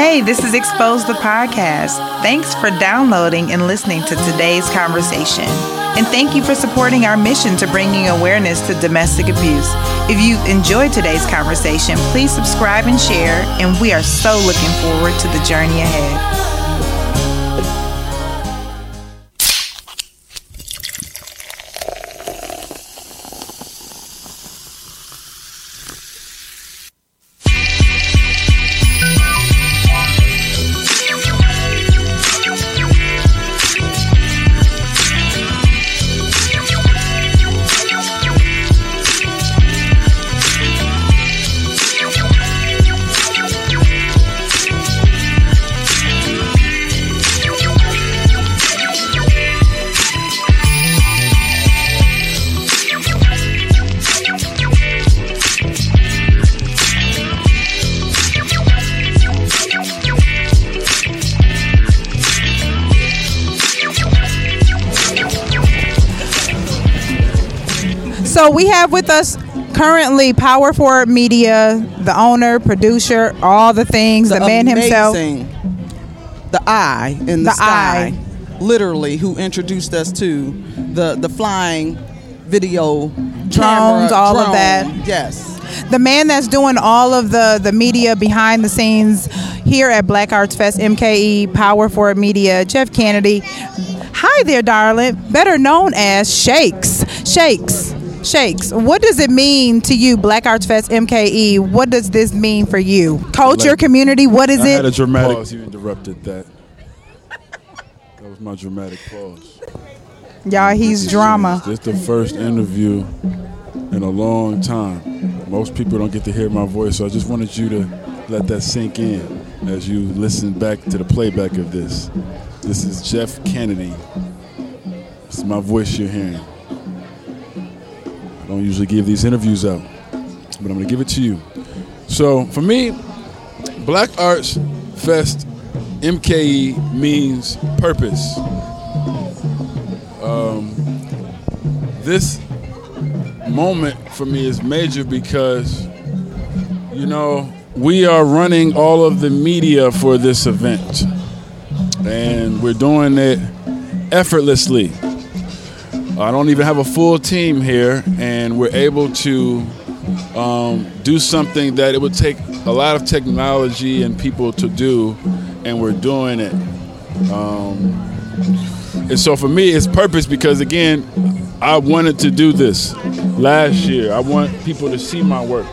Hey, this is Exposed the Podcast. Thanks for downloading and listening to today's conversation. And thank you for supporting our mission to bringing awareness to domestic abuse. If you enjoyed today's conversation, please subscribe and share. And we are so looking forward to the journey ahead. So we have with us currently Power Forward Media, the owner, producer, all the things, the, man himself. The eye in the, The sky, eye. literally, who introduced us to the the flying video Drones, camera, all of that. Yes. the man that's doing all of the the media behind the scenes here at Black Arts Fest MKE Power Forward Media, Jeff Cannady. Hi there, darling. Better known as Shakes. Shakes. Shakes. What does it mean to you, Black Arts Fest MKE? What does this mean for you? Culture, community, what is I had a it? dramatic pause. You interrupted that. That was my dramatic pause. Y'all, he's drama. This is the first interview in a long time. Most people don't get to hear my voice, so I just wanted you to let that sink in as you listen back to the playback of this. This is Jeff Cannady. This is my voice you're hearing. I don't usually give these interviews out, but I'm going to give it to you. So for me, Black Arts Fest MKE means purpose. Um, this moment for me is major because, you know, we are running all of the media for this event, and we're doing it effortlessly. I don't even have a full team here, and we're able to um, do something that it would take a lot of technology and people to do, and we're doing it. Um, and so for me, it's purpose because again, I wanted to do this last year. I want people to see my work.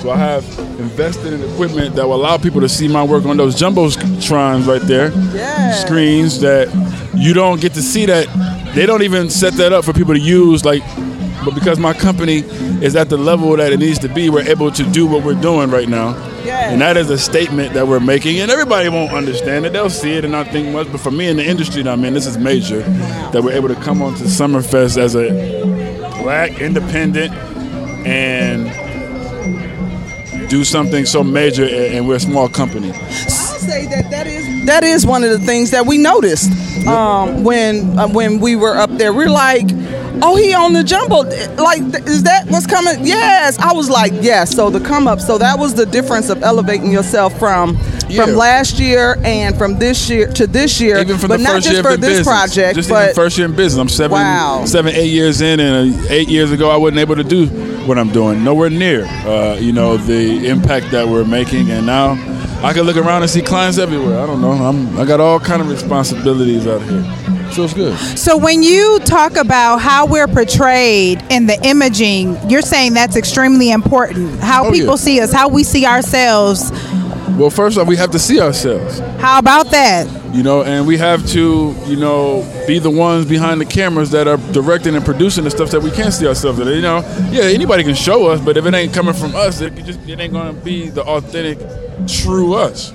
So I have invested in equipment that will allow people to see my work on those jumbo jumbotrons right there, Yes. screens that you don't get to see that. They don't even set that up for people to use. Like, but because my company is at the level that it needs to be, we're able to do what we're doing right now. Yes. And that is a statement that we're making, and everybody won't understand it. They'll see it and not think much. But for me in the industry that I'm in, this is major that we're able to come on to Summerfest as a black, independent, and do something so major, and we're a small company. I'll say that that is that is one of the things that we noticed um, when uh, when we were up there. We're like, oh, he on the jumbo. Like, is that what's coming? Yes. I was like, yes. So the come up. So that was the difference of elevating yourself from Yeah. from last year and from this year to this year. Even from but the not first just year for of this business. project, just but even first year in business. I'm seven, Wow. seven, eight years in, and uh, eight years ago I wasn't able to do what I'm doing. Nowhere near, uh, you know, the impact that we're making, and now I can look around and see clients everywhere. I don't know. I'm, I got all kind of responsibilities out here. Feels good. So when you talk about how we're portrayed in the imaging, you're saying that's extremely important. How Oh, people yeah. see us, how we see ourselves. Well, first off, we have to see ourselves. How about that? you know, and we have to, you know, be the ones behind the cameras that are directing and producing the stuff that we can't see ourselves. You know, yeah, anybody can show us, but if it ain't coming from us, it just it ain't gonna be the authentic, true us.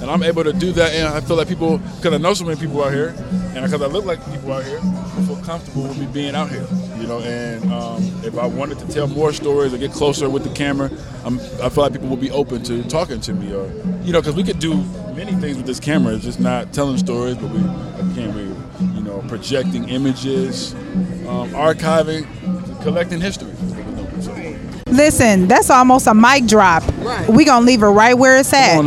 And I'm able to do that, and I feel like people, because I know so many people out here, and because I look like people out here, I feel comfortable with me being out here. You know, and um, if I wanted to tell more stories or get closer with the camera, I'm, I feel like people would be open to talking to me, or you know, because we could do many things with this camera. It's just not telling stories, but we again we you know projecting images, um, archiving, collecting history. That's what we're doing. So, Listen, that's almost a mic drop. Right. We gonna leave it right where it's at.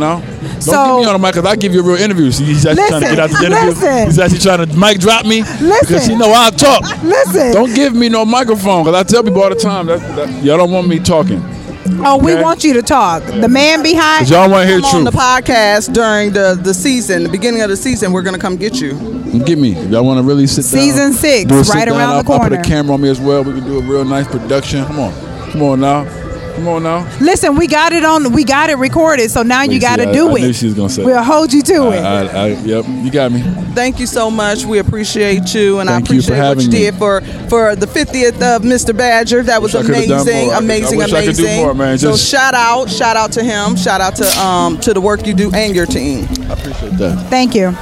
Come on now. Don't So- get me on the mic because I give you a real interview. He's actually trying to get out the interview. listen. He's actually trying to mic drop me because Listen. he know I talk. Listen. Don't give me no microphone because I tell people all the time that, that y'all don't want me talking. Oh, we Okay. want you to talk. The man behind y'all want to hear Come on the podcast during the, the season, the beginning of the season. We're gonna come get you. Get me. If y'all want to really sit down. Season six, do right down, around I'll, the I'll put a camera on me as well. We can do a real nice production. Come on. Come on now. Come on now. Listen, we got it on. We got it recorded. So now you got to I- do I it. knew she was gonna say We'll hold you to I, it. I, I, yep, you got me. Thank you so much. We appreciate you, and Thank I you appreciate what you me. did for for the 50th of Mr. Badger. That was Wish I amazing. I amazing, wish I could do amazing. more, man. So shout out, shout out to him. Shout out to um to the work you do and your team. I appreciate that. Thank you.